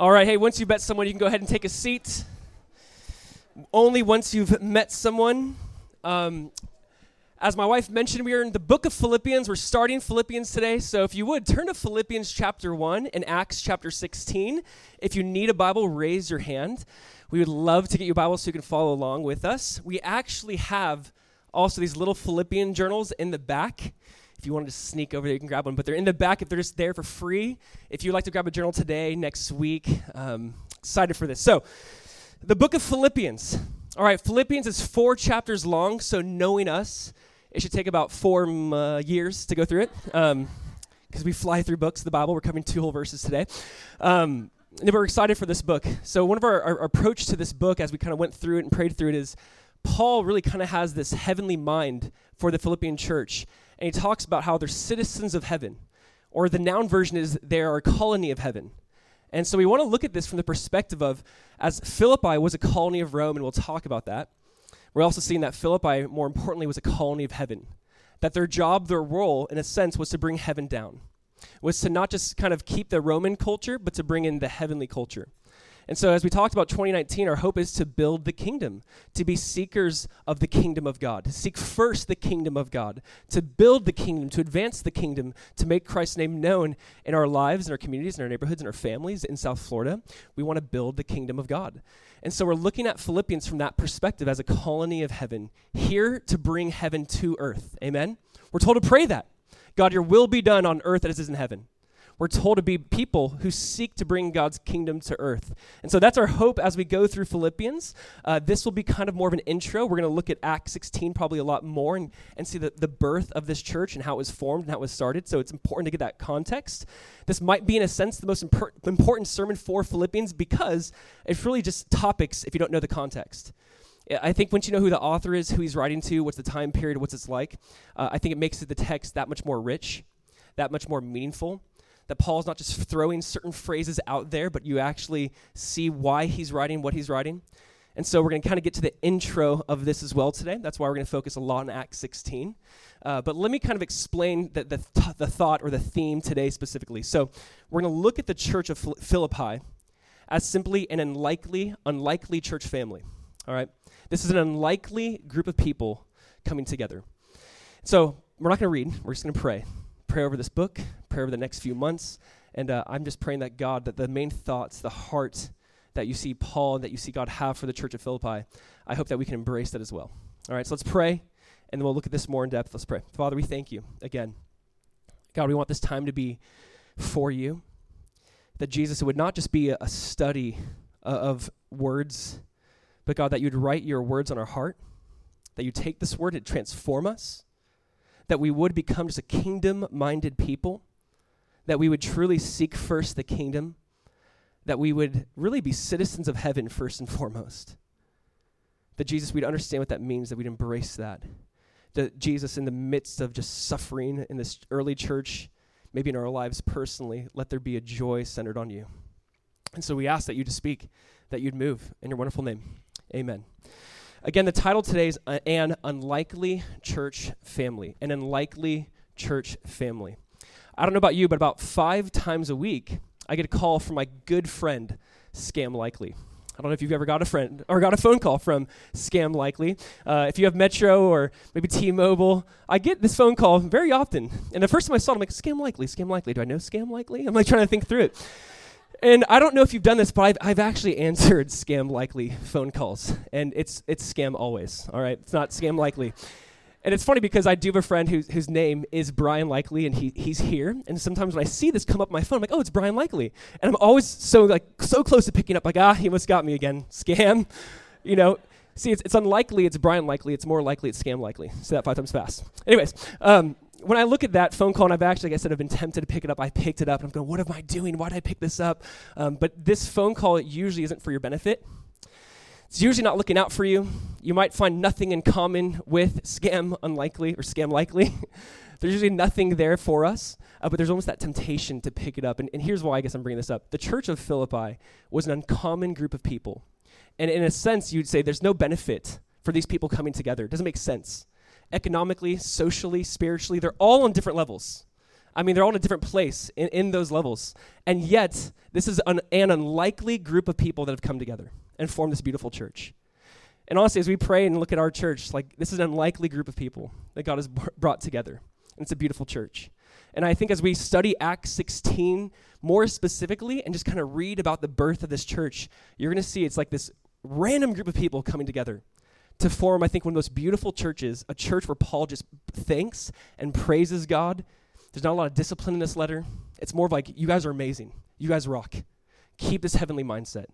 All right, hey, once you've met someone, you can go ahead and take a seat. Only once you've met someone. Um, as my wife mentioned, we are in the book of Philippians. We're starting Philippians today. So if you would, turn to Philippians chapter 1 and Acts chapter 16. If you need a Bible, raise your hand. We would love to get you a Bible so you can follow along with us. We actually have also these little Philippian journals in the back. If you wanted to sneak over there, you can grab one. But they're in the back if they're just there for free. If you'd like to grab a journal today, next week, um, excited for this. So, the book of Philippians. All right, Philippians is four chapters long, so knowing us, it should take about four um, uh, years to go through it. Because um, we fly through books of the Bible. We're covering two whole verses today. Um, and we're excited for this book. So, one of our, our approach to this book as we kind of went through it and prayed through it is Paul really kind of has this heavenly mind for the Philippian church and he talks about how they're citizens of heaven, or the noun version is they are a colony of heaven. And so we want to look at this from the perspective of as Philippi was a colony of Rome, and we'll talk about that. We're also seeing that Philippi, more importantly, was a colony of heaven. That their job, their role, in a sense, was to bring heaven down, was to not just kind of keep the Roman culture, but to bring in the heavenly culture. And so, as we talked about 2019, our hope is to build the kingdom, to be seekers of the kingdom of God, to seek first the kingdom of God, to build the kingdom, to advance the kingdom, to make Christ's name known in our lives, in our communities, in our neighborhoods, in our families in South Florida. We want to build the kingdom of God. And so, we're looking at Philippians from that perspective as a colony of heaven, here to bring heaven to earth. Amen? We're told to pray that. God, your will be done on earth as it is in heaven. We're told to be people who seek to bring God's kingdom to earth. And so that's our hope as we go through Philippians. Uh, this will be kind of more of an intro. We're going to look at Acts 16 probably a lot more and, and see the, the birth of this church and how it was formed and how it was started. So it's important to get that context. This might be, in a sense, the most impor- important sermon for Philippians because it's really just topics if you don't know the context. I think once you know who the author is, who he's writing to, what's the time period, what's it's like, uh, I think it makes the text that much more rich, that much more meaningful that Paul's not just throwing certain phrases out there, but you actually see why he's writing what he's writing. And so we're going to kind of get to the intro of this as well today. That's why we're going to focus a lot on Acts 16. Uh, but let me kind of explain the, the, th- the thought or the theme today specifically. So we're going to look at the church of Philippi as simply an unlikely, unlikely church family. All right? This is an unlikely group of people coming together. So we're not going to read, we're just going to pray pray over this book, pray over the next few months. And uh, I'm just praying that God, that the main thoughts, the heart that you see Paul that you see God have for the church of Philippi, I hope that we can embrace that as well. All right, so let's pray, and then we'll look at this more in depth. Let's pray. Father, we thank you again. God, we want this time to be for you. That Jesus, it would not just be a, a study uh, of words, but God, that you'd write your words on our heart, that you take this word and transform us that we would become just a kingdom minded people, that we would truly seek first the kingdom, that we would really be citizens of heaven first and foremost. That Jesus, we'd understand what that means, that we'd embrace that. That Jesus, in the midst of just suffering in this early church, maybe in our lives personally, let there be a joy centered on you. And so we ask that you to speak, that you'd move in your wonderful name. Amen. Again, the title today is uh, An Unlikely Church Family. An Unlikely Church Family. I don't know about you, but about five times a week, I get a call from my good friend, Scam Likely. I don't know if you've ever got a friend or got a phone call from Scam Likely. Uh, if you have Metro or maybe T-Mobile, I get this phone call very often. And the first time I saw it, I'm like, Scam Likely, Scam Likely. Do I know Scam Likely? I'm like trying to think through it. And I don't know if you've done this, but I've, I've actually answered scam likely phone calls. And it's, it's scam always, all right? It's not scam likely. And it's funny because I do have a friend whose, whose name is Brian Likely, and he, he's here. And sometimes when I see this come up on my phone, I'm like, oh, it's Brian Likely. And I'm always so like so close to picking up, like, ah, he must got me again. Scam. You know, see, it's, it's unlikely it's Brian Likely. It's more likely it's scam likely. Say that five times fast. Anyways, um, when I look at that phone call, and I've actually, like I said, I've been tempted to pick it up, I picked it up, and I'm going, what am I doing? Why did I pick this up? Um, but this phone call usually isn't for your benefit. It's usually not looking out for you. You might find nothing in common with scam unlikely or scam likely. there's usually nothing there for us, uh, but there's almost that temptation to pick it up. And, and here's why I guess I'm bringing this up. The church of Philippi was an uncommon group of people. And in a sense, you'd say there's no benefit for these people coming together. It doesn't make sense economically, socially, spiritually. They're all on different levels. I mean, they're all in a different place in, in those levels. And yet, this is an, an unlikely group of people that have come together and formed this beautiful church. And honestly, as we pray and look at our church, like this is an unlikely group of people that God has b- brought together. And it's a beautiful church. And I think as we study Acts 16 more specifically and just kind of read about the birth of this church, you're going to see it's like this random group of people coming together to form, I think, one of the most beautiful churches, a church where Paul just thanks and praises God. There's not a lot of discipline in this letter. It's more of like, you guys are amazing. You guys rock. Keep this heavenly mindset.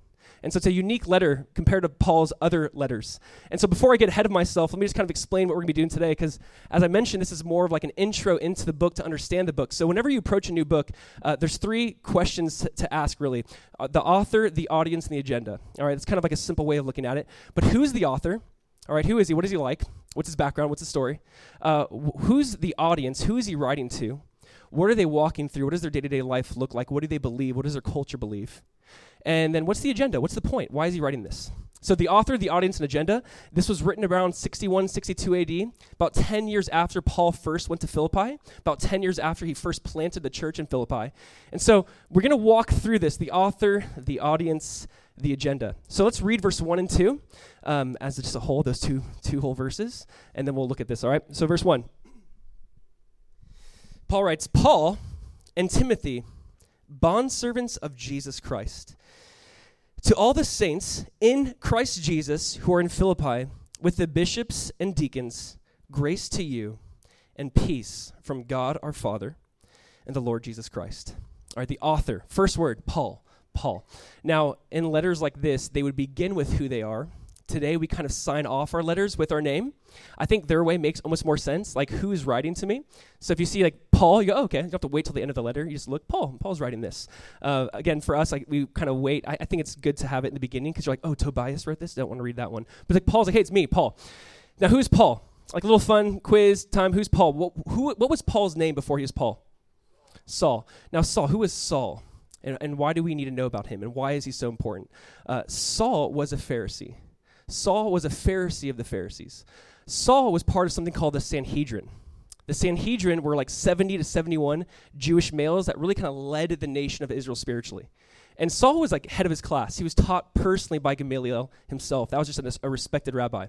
And so it's a unique letter compared to Paul's other letters. And so before I get ahead of myself, let me just kind of explain what we're going to be doing today, because as I mentioned, this is more of like an intro into the book to understand the book. So whenever you approach a new book, uh, there's three questions to, to ask, really uh, the author, the audience, and the agenda. All right, it's kind of like a simple way of looking at it. But who's the author? All right, who is he? What is he like? What's his background? What's his story? Uh, wh- who's the audience? Who is he writing to? What are they walking through? What does their day to day life look like? What do they believe? What does their culture believe? And then what's the agenda? What's the point? Why is he writing this? So, the author, the audience, and agenda, this was written around 61, 62 AD, about 10 years after Paul first went to Philippi, about 10 years after he first planted the church in Philippi. And so, we're going to walk through this the author, the audience, the agenda. So, let's read verse 1 and 2 um, as just a whole, those two, two whole verses, and then we'll look at this, all right? So, verse 1. Paul writes, Paul and Timothy, bondservants of Jesus Christ to all the saints in Christ Jesus who are in Philippi, with the bishops and deacons, grace to you and peace from God our Father and the Lord Jesus Christ. All right, the author, first word, Paul. Paul. Now, in letters like this, they would begin with who they are today we kind of sign off our letters with our name. I think their way makes almost more sense, like who's writing to me. So if you see like Paul, you go, oh, okay, you don't have to wait till the end of the letter. You just look, Paul, Paul's writing this. Uh, again, for us, like we kind of wait. I, I, think it's good to have it in the beginning because you're like, oh, Tobias wrote this. Don't want to read that one. But like Paul's like, hey, it's me, Paul. Now who's Paul? Like a little fun quiz time. Who's Paul? What, who, what was Paul's name before he was Paul? Saul. Now Saul, who is Saul? And, and why do we need to know about him? And why is he so important? Uh, Saul was a Pharisee. Saul was a Pharisee of the Pharisees. Saul was part of something called the Sanhedrin. The Sanhedrin were like 70 to 71 Jewish males that really kind of led the nation of Israel spiritually. And Saul was like head of his class. He was taught personally by Gamaliel himself. That was just a, a respected rabbi.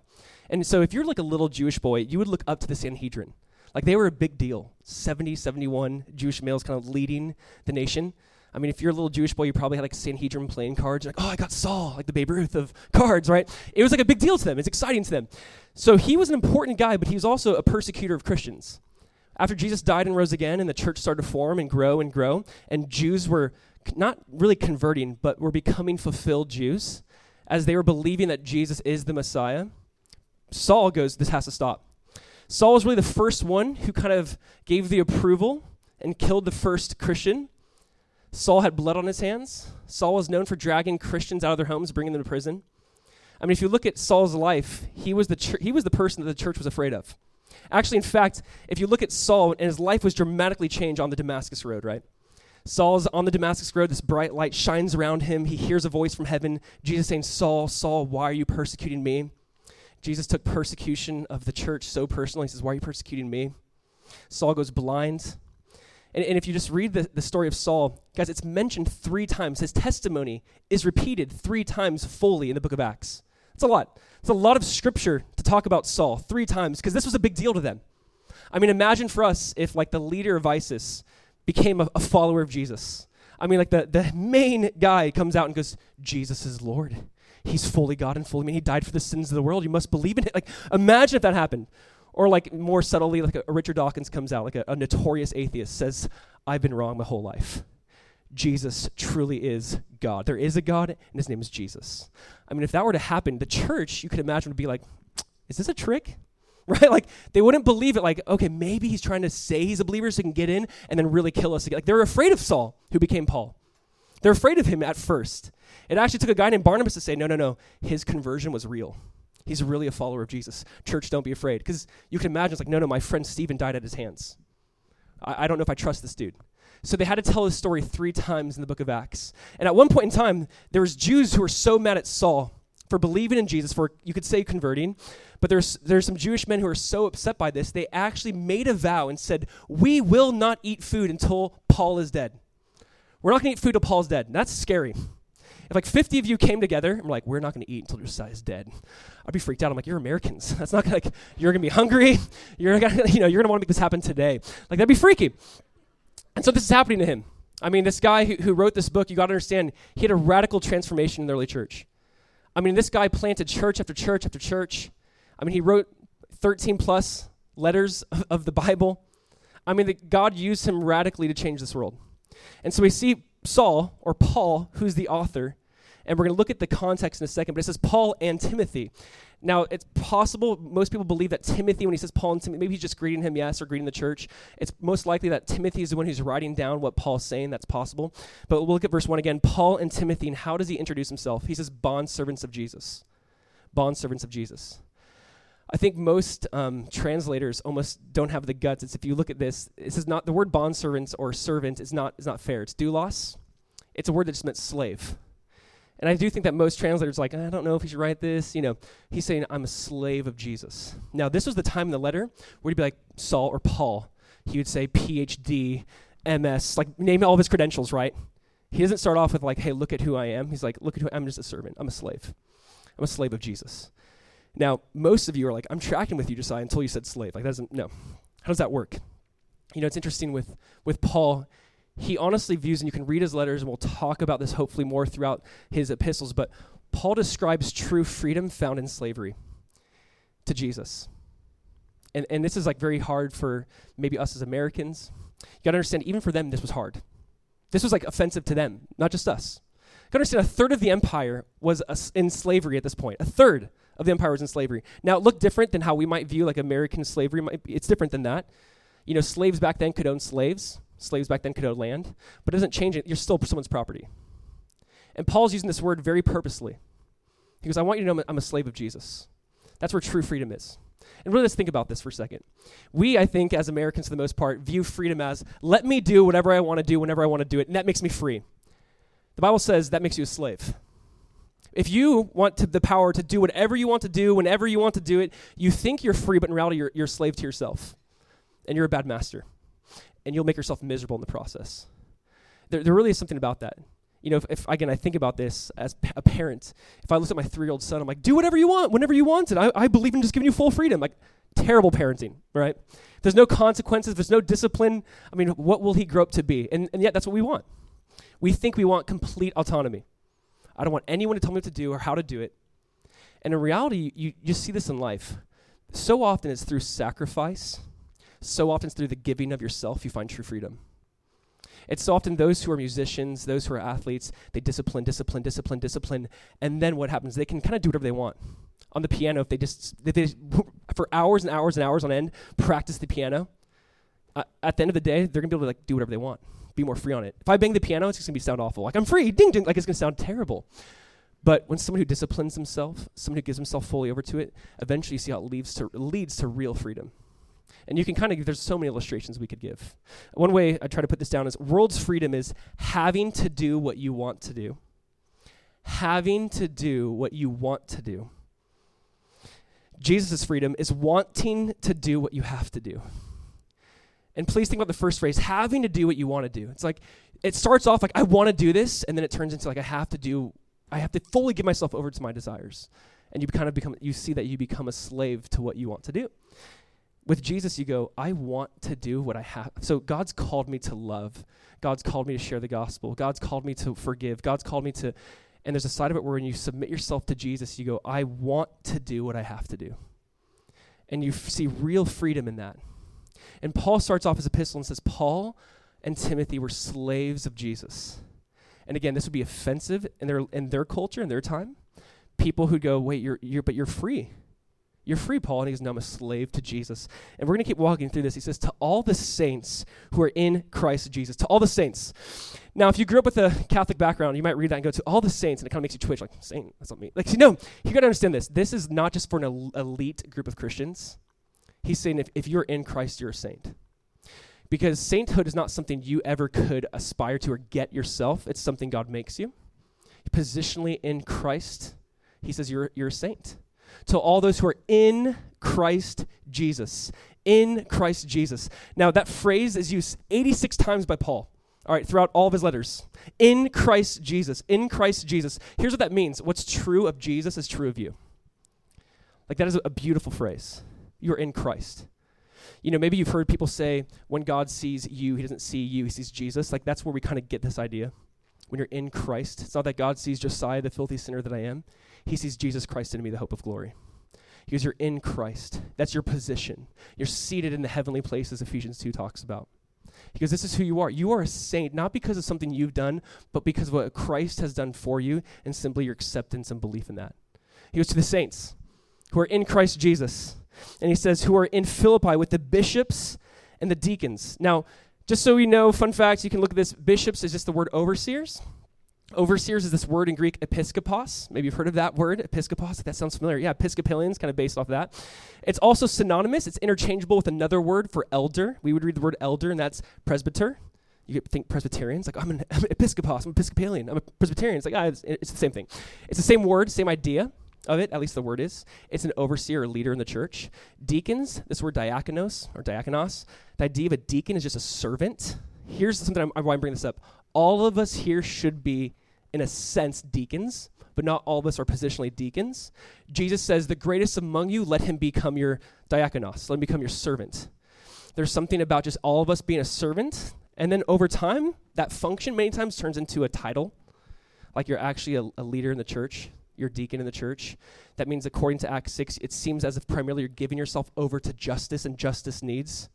And so if you're like a little Jewish boy, you would look up to the Sanhedrin. Like they were a big deal. 70, 71 Jewish males kind of leading the nation. I mean, if you're a little Jewish boy, you probably had like Sanhedrin playing cards. You're Like, oh, I got Saul, like the Babe Ruth of cards, right? It was like a big deal to them. It's exciting to them. So he was an important guy, but he was also a persecutor of Christians. After Jesus died and rose again, and the church started to form and grow and grow, and Jews were not really converting, but were becoming fulfilled Jews as they were believing that Jesus is the Messiah. Saul goes, This has to stop. Saul was really the first one who kind of gave the approval and killed the first Christian Saul had blood on his hands. Saul was known for dragging Christians out of their homes, bringing them to prison. I mean, if you look at Saul's life, he was the, ch- he was the person that the church was afraid of. Actually, in fact, if you look at Saul, and his life was dramatically changed on the Damascus Road, right? Saul's on the Damascus Road, this bright light shines around him. He hears a voice from heaven, Jesus saying, Saul, Saul, why are you persecuting me? Jesus took persecution of the church so personally. He says, Why are you persecuting me? Saul goes blind. And, and if you just read the, the story of Saul, guys, it's mentioned three times. His testimony is repeated three times fully in the book of Acts. It's a lot. It's a lot of scripture to talk about Saul three times because this was a big deal to them. I mean, imagine for us if, like, the leader of ISIS became a, a follower of Jesus. I mean, like, the, the main guy comes out and goes, Jesus is Lord. He's fully God and fully man. He died for the sins of the world. You must believe in it. Like, imagine if that happened. Or like more subtly, like a, a Richard Dawkins comes out, like a, a notorious atheist says, I've been wrong my whole life. Jesus truly is God. There is a God, and his name is Jesus. I mean, if that were to happen, the church, you could imagine, would be like, is this a trick? Right? Like, they wouldn't believe it. Like, okay, maybe he's trying to say he's a believer so he can get in and then really kill us. Again. Like, they're afraid of Saul, who became Paul. They're afraid of him at first. It actually took a guy named Barnabas to say, no, no, no, his conversion was real. He's really a follower of Jesus. Church, don't be afraid. Because you can imagine, it's like, no, no, my friend Stephen died at his hands. I, I don't know if I trust this dude. So they had to tell his story three times in the book of Acts. And at one point in time, there was Jews who were so mad at Saul for believing in Jesus, for you could say converting, but there's there's some Jewish men who are so upset by this, they actually made a vow and said, "We will not eat food until Paul is dead. We're not going to eat food until Paul's dead." And that's scary. If like 50 of you came together and were like, "We're not going to eat until Josiah is dead," I'd be freaked out. I'm like, "You're Americans. That's not like you're going to be hungry. You're gonna you know you're going to want to make this happen today. Like that'd be freaky." And so this is happening to him. I mean, this guy who, who wrote this book, you got to understand, he had a radical transformation in the early church. I mean, this guy planted church after church after church. I mean, he wrote 13 plus letters of, of the Bible. I mean, the, God used him radically to change this world. And so we see Saul, or Paul, who's the author, and we're going to look at the context in a second, but it says Paul and Timothy. Now, it's possible, most people believe that Timothy, when he says Paul and Timothy, maybe he's just greeting him, yes, or greeting the church. It's most likely that Timothy is the one who's writing down what Paul's saying. That's possible. But we'll look at verse 1 again. Paul and Timothy, and how does he introduce himself? He says, bond servants of Jesus. Bond servants of Jesus. I think most um, translators almost don't have the guts. It's if you look at this, it says not the word bond servants or servant is not is not fair. It's doulos. It's a word that just meant slave. And I do think that most translators like, I don't know if he should write this. You know, he's saying, I'm a slave of Jesus. Now, this was the time in the letter where he'd be like Saul or Paul. He would say PhD, MS, like name all of his credentials, right? He doesn't start off with like, hey, look at who I am. He's like, look at who I'm just a servant. I'm a slave. I'm a slave of Jesus. Now, most of you are like, I'm tracking with you, Josiah, until you said slave. Like, that doesn't, no. How does that work? You know, it's interesting with, with Paul he honestly views, and you can read his letters, and we'll talk about this hopefully more throughout his epistles, but Paul describes true freedom found in slavery to Jesus. And, and this is like very hard for maybe us as Americans. You gotta understand, even for them, this was hard. This was like offensive to them, not just us. You gotta understand, a third of the empire was uh, in slavery at this point. A third of the empire was in slavery. Now, it looked different than how we might view like American slavery. It's different than that. You know, slaves back then could own slaves. Slaves back then could own land, but it doesn't change it. You're still someone's property. And Paul's using this word very purposely. He goes, I want you to know I'm a slave of Jesus. That's where true freedom is. And really, let's think about this for a second. We, I think, as Americans for the most part, view freedom as let me do whatever I want to do whenever I want to do it, and that makes me free. The Bible says that makes you a slave. If you want to, the power to do whatever you want to do whenever you want to do it, you think you're free, but in reality, you're, you're a slave to yourself. And you're a bad master and you'll make yourself miserable in the process. There, there really is something about that. You know, if, if again, I think about this as p- a parent. If I look at my three year old son, I'm like, do whatever you want, whenever you want it. I, I believe in just giving you full freedom. Like, terrible parenting, right? There's no consequences, there's no discipline, I mean, what will he grow up to be? And, and yet, that's what we want. We think we want complete autonomy. I don't want anyone to tell me what to do or how to do it. And in reality, you, you see this in life. So often it's through sacrifice so often it's through the giving of yourself you find true freedom. It's so often those who are musicians, those who are athletes, they discipline, discipline, discipline, discipline, and then what happens? They can kind of do whatever they want. On the piano, if they just, if they, for hours and hours and hours on end, practice the piano, uh, at the end of the day, they're gonna be able to like do whatever they want, be more free on it. If I bang the piano, it's just gonna be sound awful. Like I'm free, ding ding, like it's gonna sound terrible. But when someone who disciplines himself, someone who gives himself fully over to it, eventually you see how it leads to leads to real freedom. And you can kind of, there's so many illustrations we could give. One way I try to put this down is world's freedom is having to do what you want to do. Having to do what you want to do. Jesus' freedom is wanting to do what you have to do. And please think about the first phrase having to do what you want to do. It's like, it starts off like, I want to do this, and then it turns into like, I have to do, I have to fully give myself over to my desires. And you kind of become, you see that you become a slave to what you want to do with Jesus, you go, I want to do what I have. So God's called me to love. God's called me to share the gospel. God's called me to forgive. God's called me to, and there's a side of it where when you submit yourself to Jesus, you go, I want to do what I have to do. And you f- see real freedom in that. And Paul starts off his epistle and says, Paul and Timothy were slaves of Jesus. And again, this would be offensive in their, in their culture, in their time. People who go, wait, you're, you're, but you're free you're free, Paul. And he goes, No, I'm a slave to Jesus. And we're going to keep walking through this. He says, To all the saints who are in Christ Jesus, to all the saints. Now, if you grew up with a Catholic background, you might read that and go, To all the saints, and it kind of makes you twitch, like, Saint, that's not me. Like, see, no, you got to understand this. This is not just for an elite group of Christians. He's saying, if, if you're in Christ, you're a saint. Because sainthood is not something you ever could aspire to or get yourself, it's something God makes you. Positionally in Christ, He says, You're, you're a saint. To all those who are in Christ Jesus. In Christ Jesus. Now, that phrase is used 86 times by Paul. All right, throughout all of his letters. In Christ Jesus. In Christ Jesus. Here's what that means what's true of Jesus is true of you. Like, that is a beautiful phrase. You're in Christ. You know, maybe you've heard people say, when God sees you, he doesn't see you, he sees Jesus. Like, that's where we kind of get this idea. When you're in Christ, it's not that God sees Josiah, the filthy sinner that I am. He sees Jesus Christ in me, the hope of glory. Because you're in Christ. That's your position. You're seated in the heavenly places, Ephesians 2 talks about. Because this is who you are. You are a saint, not because of something you've done, but because of what Christ has done for you and simply your acceptance and belief in that. He goes to the saints who are in Christ Jesus. And he says, who are in Philippi with the bishops and the deacons. Now, just so you know, fun facts, you can look at this. Bishops is just the word overseers. Overseers is this word in Greek, episkopos. Maybe you've heard of that word, episkopos. That sounds familiar. Yeah, Episcopalians, kind of based off of that. It's also synonymous. It's interchangeable with another word for elder. We would read the word elder, and that's presbyter. You think Presbyterians, like, I'm an, episkopos. I'm an Episcopos, I'm Episcopalian, I'm a Presbyterian. It's like, ah, it's, it's the same thing. It's the same word, same idea of it, at least the word is. It's an overseer or leader in the church. Deacons, this word diakonos or diakonos, the idea of a deacon is just a servant. Here's something I'm, why I'm bringing this up all of us here should be, in a sense, deacons, but not all of us are positionally deacons. Jesus says, The greatest among you, let him become your diakonos, let him become your servant. There's something about just all of us being a servant, and then over time, that function many times turns into a title, like you're actually a, a leader in the church, you're deacon in the church. That means, according to Acts 6, it seems as if primarily you're giving yourself over to justice and justice needs.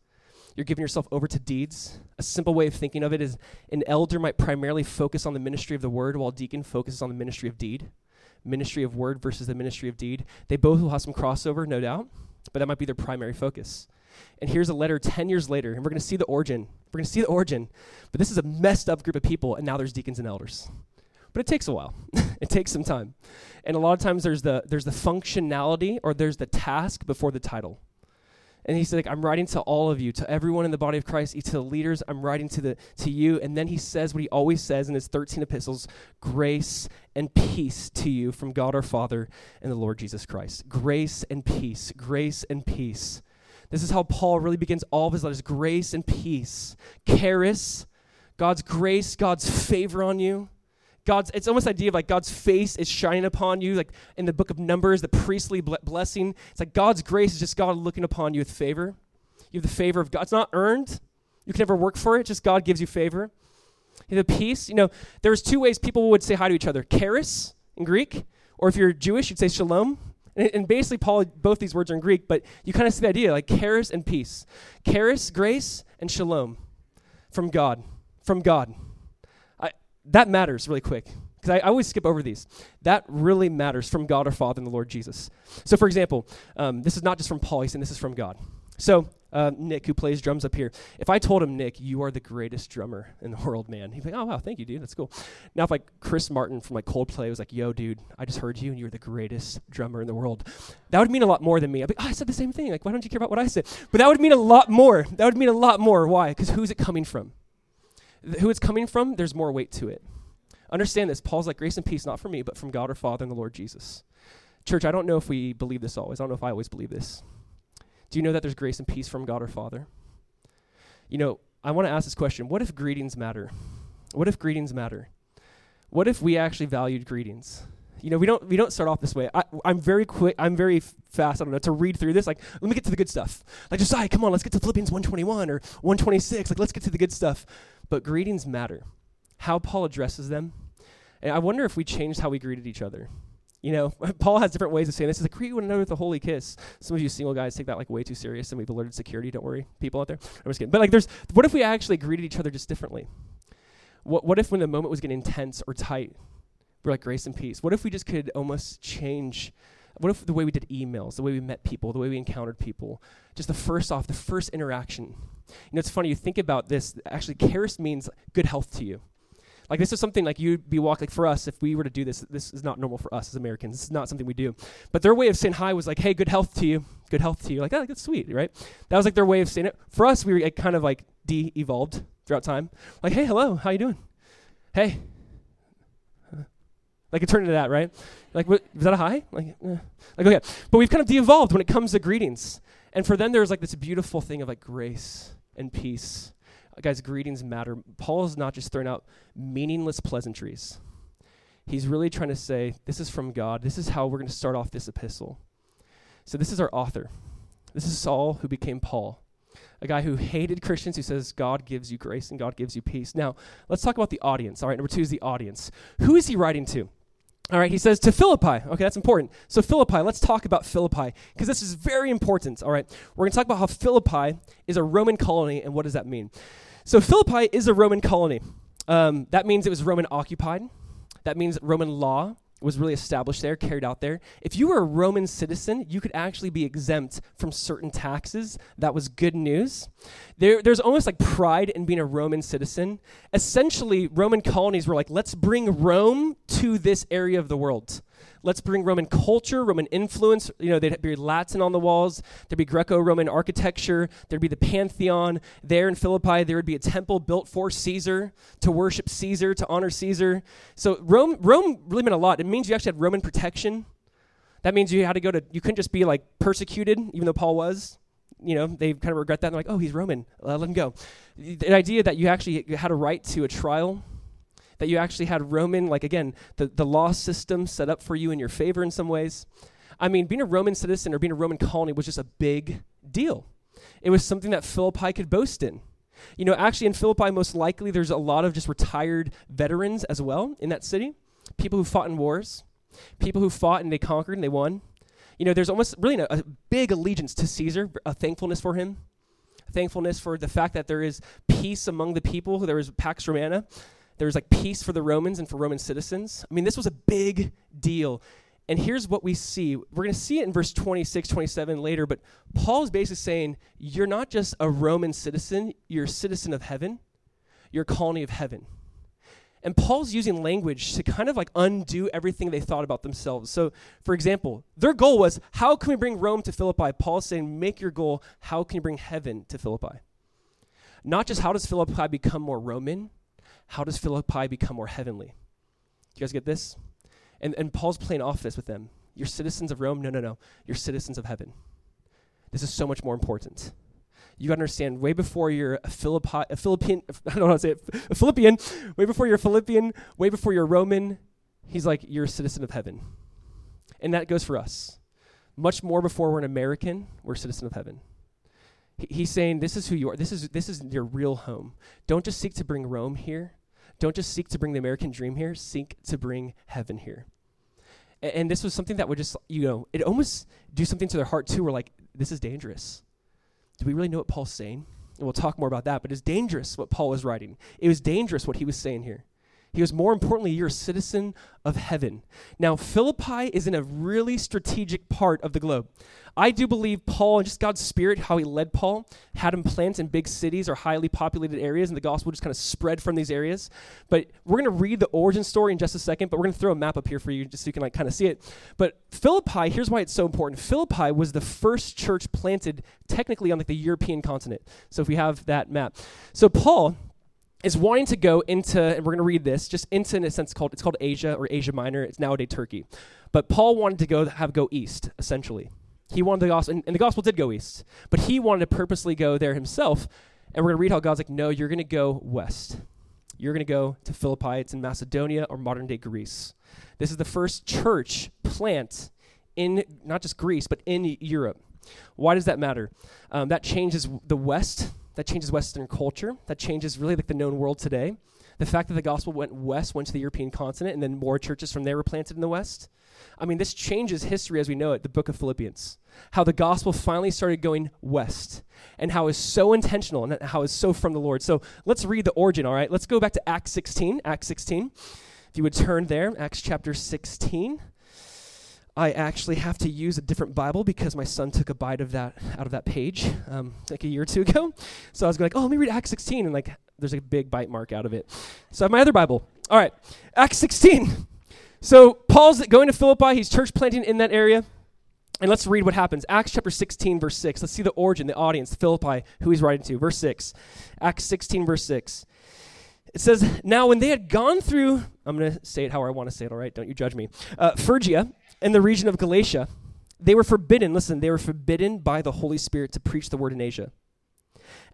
You're giving yourself over to deeds. A simple way of thinking of it is an elder might primarily focus on the ministry of the word, while deacon focuses on the ministry of deed. Ministry of word versus the ministry of deed. They both will have some crossover, no doubt, but that might be their primary focus. And here's a letter 10 years later, and we're going to see the origin. We're going to see the origin. But this is a messed up group of people, and now there's deacons and elders. But it takes a while. it takes some time. And a lot of times there's the there's the functionality or there's the task before the title. And he said, like, I'm writing to all of you, to everyone in the body of Christ, to the leaders, I'm writing to the to you. And then he says what he always says in his 13 epistles, grace and peace to you from God our Father and the Lord Jesus Christ. Grace and peace, grace and peace. This is how Paul really begins all of his letters. Grace and peace. Charis, God's grace, God's favor on you. God's, it's almost the idea of like God's face is shining upon you, like in the book of Numbers, the priestly blessing. It's like God's grace is just God looking upon you with favor. You have the favor of God. It's not earned. You can never work for it. Just God gives you favor. You have the peace. You know, there's two ways people would say hi to each other: charis in Greek, or if you're Jewish, you'd say shalom. And, and basically, Paul, both these words are in Greek, but you kind of see the idea like charis and peace, charis, grace, and shalom from God, from God that matters really quick because I, I, always skip over these. That really matters from God our Father and the Lord Jesus. So, for example, um, this is not just from Paul, he's saying this is from God. So, uh, Nick, who plays drums up here, if I told him, Nick, you are the greatest drummer in the world, man, he'd be like, oh, wow, thank you, dude. That's cool. Now, if like Chris Martin from like Coldplay was like, yo, dude, I just heard you and you're the greatest drummer in the world, that would mean a lot more than me. I'd be, oh, I said the same thing. Like, why don't you care about what I said? But that would mean a lot more. That would mean a lot more. Why? Because who's it coming from? Who it's coming from, there's more weight to it. Understand this. Paul's like, grace and peace, not from me, but from God our Father and the Lord Jesus. Church, I don't know if we believe this always. I don't know if I always believe this. Do you know that there's grace and peace from God our Father? You know, I want to ask this question What if greetings matter? What if greetings matter? What if we actually valued greetings? You know, we don't we don't start off this way. I, am very quick. I'm very fast. I don't know to read through this. Like, let me get to the good stuff. Like, Josiah, come on, let's get to Philippians 121 or 126. Like, let's get to the good stuff. But greetings matter. How Paul addresses them. And I wonder if we changed how we greeted each other. You know, Paul has different ways of saying this. He's like, greet one another with a holy kiss. Some of you single guys take that like way too serious, and we've alerted security. Don't worry, people out there. I'm just kidding. But like, there's what if we actually greeted each other just differently? What what if when the moment was getting tense or tight, we're like grace and peace? What if we just could almost change? What if the way we did emails, the way we met people, the way we encountered people, just the first off, the first interaction, you know, it's funny, you think about this, actually, charis means good health to you. Like this is something like you'd be walking, like for us, if we were to do this, this is not normal for us as Americans. This is not something we do. But their way of saying hi was like, hey, good health to you. Good health to you. Like, oh, that's sweet, right? That was like their way of saying it. For us, we were like, kind of like de-evolved throughout time. Like, hey, hello, how you doing? Hey. Like it turned into that, right? Like, what, was that a hi? Like, eh. like, okay. But we've kind of de-evolved when it comes to greetings. And for them, there's like this beautiful thing of like grace and peace. Uh, guys, greetings matter. Paul is not just throwing out meaningless pleasantries. He's really trying to say, this is from God. This is how we're going to start off this epistle. So this is our author. This is Saul who became Paul a guy who hated Christians who says God gives you grace and God gives you peace. Now, let's talk about the audience. All right, number two is the audience. Who is he writing to? All right, he says to Philippi. Okay, that's important. So, Philippi, let's talk about Philippi because this is very important. All right, we're going to talk about how Philippi is a Roman colony and what does that mean. So, Philippi is a Roman colony. Um, that means it was Roman occupied. That means Roman law was really established there, carried out there. If you were a Roman citizen, you could actually be exempt from certain taxes. That was good news. There, there's almost like pride in being a Roman citizen. Essentially, Roman colonies were like, let's bring Rome to this area of the world. Let's bring Roman culture, Roman influence. You know, there'd be Latin on the walls. There'd be Greco-Roman architecture. There'd be the Pantheon. There in Philippi, there would be a temple built for Caesar to worship Caesar, to honor Caesar. So Rome, Rome really meant a lot. It means you actually had Roman protection. That means you had to go to. You couldn't just be like persecuted, even though Paul was you know, they kind of regret that. They're like, oh, he's Roman. Uh, let him go. The idea that you actually had a right to a trial that you actually had Roman, like again, the, the law system set up for you in your favor in some ways. I mean, being a Roman citizen or being a Roman colony was just a big deal. It was something that Philippi could boast in. You know, actually, in Philippi, most likely there's a lot of just retired veterans as well in that city. People who fought in wars, people who fought and they conquered and they won. You know, there's almost really a, a big allegiance to Caesar, a thankfulness for him, thankfulness for the fact that there is peace among the people. There is Pax Romana. There was like peace for the Romans and for Roman citizens. I mean, this was a big deal. And here's what we see. We're going to see it in verse 26, 27 later, but Paul is basically saying, You're not just a Roman citizen, you're a citizen of heaven, you're a colony of heaven. And Paul's using language to kind of like undo everything they thought about themselves. So, for example, their goal was, How can we bring Rome to Philippi? Paul's saying, Make your goal, how can you bring heaven to Philippi? Not just how does Philippi become more Roman, how does Philippi become more heavenly? You guys get this? And, and Paul's playing off this with them. You're citizens of Rome? No, no, no. You're citizens of heaven. This is so much more important. You understand, way before you're a, Philippi, a Philippine, I don't know how to say it, a Philippian, way before you're a Philippian, way before you're Roman, he's like, you're a citizen of heaven. And that goes for us. Much more before we're an American, we're a citizen of heaven he's saying this is who you are this is this is your real home don't just seek to bring rome here don't just seek to bring the American dream here, seek to bring heaven here. And, and this was something that would just, you know, it almost do something to their heart too. We're like, this is dangerous. Do we really know what Paul's saying? And we'll talk more about that, but it's dangerous what Paul was writing. It was dangerous what he was saying here. He was more importantly, you're a citizen of heaven. Now, Philippi is in a really strategic part of the globe. I do believe Paul and just God's Spirit, how he led Paul, had him plant in big cities or highly populated areas, and the gospel just kind of spread from these areas. But we're going to read the origin story in just a second, but we're going to throw a map up here for you just so you can like kind of see it. But Philippi, here's why it's so important. Philippi was the first church planted technically on like the European continent. So if we have that map. So Paul, is wanting to go into, and we're going to read this, just into in a sense called it's called Asia or Asia Minor. It's nowadays Turkey, but Paul wanted to go have go east essentially. He wanted the gospel, and, and the gospel did go east, but he wanted to purposely go there himself. And we're going to read how God's like, no, you're going to go west. You're going to go to Philippi. It's in Macedonia or modern day Greece. This is the first church plant in not just Greece, but in Europe. Why does that matter? Um, that changes the West that changes Western culture. That changes really like the known world today. The fact that the gospel went west, went to the European continent, and then more churches from there were planted in the West. I mean, this changes history as we know it, the book of Philippians. How the gospel finally started going west, and how it's so intentional and how it's so from the Lord. So let's read the origin, all right? Let's go back to Acts 16. Acts 16. If you would turn there, Acts chapter 16. I actually have to use a different Bible because my son took a bite of that out of that page um, like a year or two ago. So I was like, oh, let me read Acts 16, and like there's a big bite mark out of it. So I have my other Bible. All right, Acts 16. So Paul's going to Philippi. He's church planting in that area. And let's read what happens. Acts chapter 16, verse 6. Let's see the origin, the audience, Philippi, who he's writing to. Verse 6. Acts 16, verse 6. It says, Now when they had gone through, I'm going to say it how I want to say it, all right? Don't you judge me. Uh, Phrygia and the region of Galatia, they were forbidden, listen, they were forbidden by the Holy Spirit to preach the word in Asia.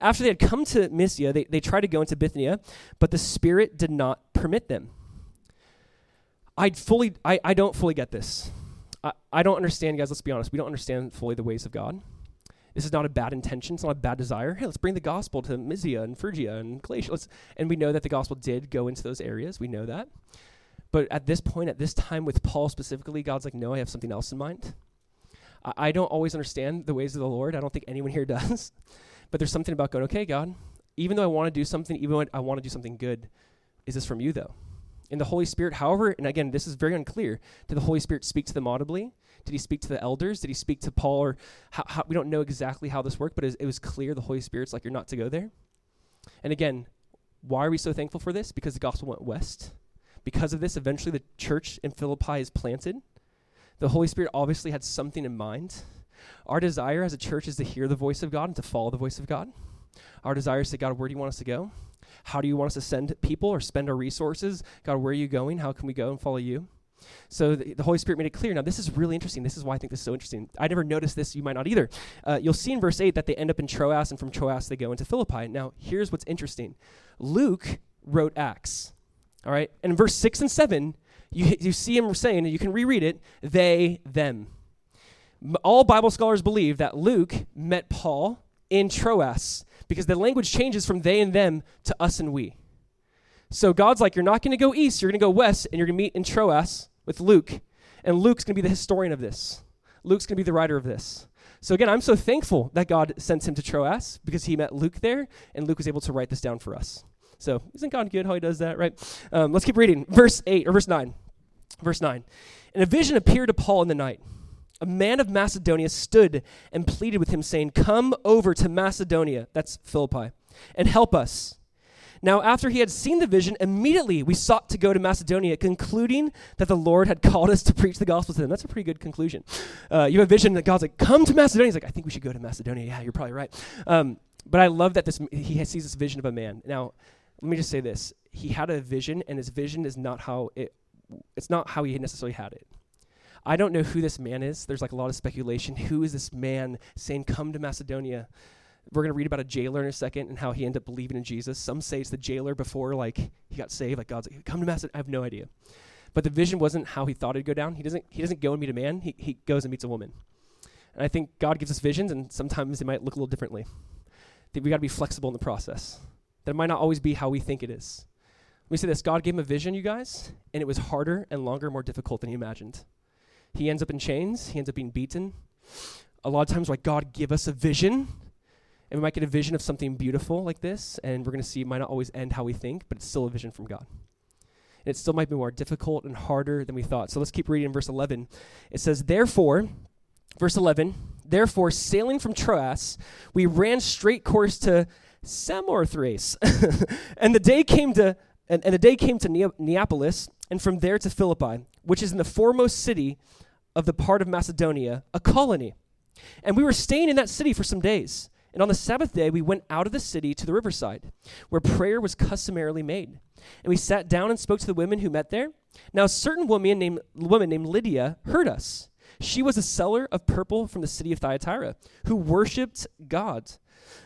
After they had come to Mysia, they, they tried to go into Bithynia, but the Spirit did not permit them. I fully, I, I don't fully get this. I, I don't understand, guys, let's be honest. We don't understand fully the ways of God. This is not a bad intention. It's not a bad desire. Hey, let's bring the gospel to Mysia and Phrygia and Galatia. Let's, and we know that the gospel did go into those areas. We know that. But at this point, at this time, with Paul specifically, God's like, no, I have something else in mind. I, I don't always understand the ways of the Lord. I don't think anyone here does. but there's something about going, okay, God, even though I want to do something, even when I want to do something good, is this from you, though? In the Holy Spirit, however, and again, this is very unclear. Did the Holy Spirit speak to them audibly? Did he speak to the elders? Did he speak to Paul? Or how, how, we don't know exactly how this worked, but it was clear the Holy Spirit's like, you're not to go there. And again, why are we so thankful for this? Because the gospel went west. Because of this, eventually the church in Philippi is planted. The Holy Spirit obviously had something in mind. Our desire as a church is to hear the voice of God and to follow the voice of God. Our desire is to God, where do you want us to go? How do you want us to send people or spend our resources? God, where are you going? How can we go and follow you? So the, the, Holy Spirit made it clear. Now, this is really interesting. This is why I think this is so interesting. I never noticed this. You might not either. Uh, you'll see in verse 8 that they end up in Troas, and from Troas they go into Philippi. Now, here's what's interesting Luke wrote Acts. All right? And in verse 6 and 7, you, you see him saying, and you can reread it, they, them. All Bible scholars believe that Luke met Paul in Troas because the language changes from they and them to us and we. So God's like, you're not going to go east, you're going to go west, and you're going to meet in Troas with Luke. And Luke's going to be the historian of this. Luke's going to be the writer of this. So again, I'm so thankful that God sent him to Troas because he met Luke there, and Luke was able to write this down for us. So isn't God good how he does that, right? Um, let's keep reading. Verse 8, or verse 9. Verse 9. And a vision appeared to Paul in the night. A man of Macedonia stood and pleaded with him, saying, Come over to Macedonia, that's Philippi, and help us. Now, after he had seen the vision, immediately we sought to go to Macedonia, concluding that the Lord had called us to preach the gospel to them. That's a pretty good conclusion. Uh, you have a vision that God's like, come to Macedonia. He's like, I think we should go to Macedonia. Yeah, you're probably right. Um, but I love that this he sees this vision of a man. Now, let me just say this: he had a vision, and his vision is not how it. It's not how he necessarily had it. I don't know who this man is. There's like a lot of speculation. Who is this man saying, "Come to Macedonia"? We're going to read about a jailer in a second and how he ended up believing in Jesus. Some say it's the jailer before like he got saved. Like God's like, come to Macedonia. I have no idea. But the vision wasn't how he thought it'd go down. He doesn't he doesn't go and meet a man. He he goes and meets a woman. And I think God gives us visions, and sometimes they might look a little differently. We got to be flexible in the process. That might not always be how we think it is. Let me say this: God gave him a vision, you guys, and it was harder and longer, more difficult than he imagined. He ends up in chains. He ends up being beaten. A lot of times, like God give us a vision, and we might get a vision of something beautiful like this, and we're going to see it might not always end how we think, but it's still a vision from God. And it still might be more difficult and harder than we thought. So let's keep reading verse 11. It says, Therefore, verse 11, therefore, sailing from Troas, we ran straight course to Samothrace. and the day came to and, and the day came to Neapolis, and from there to Philippi, which is in the foremost city of the part of Macedonia, a colony. And we were staying in that city for some days. And on the Sabbath day, we went out of the city to the riverside, where prayer was customarily made. And we sat down and spoke to the women who met there. Now, a certain woman named, woman named Lydia heard us. She was a seller of purple from the city of Thyatira, who worshipped God.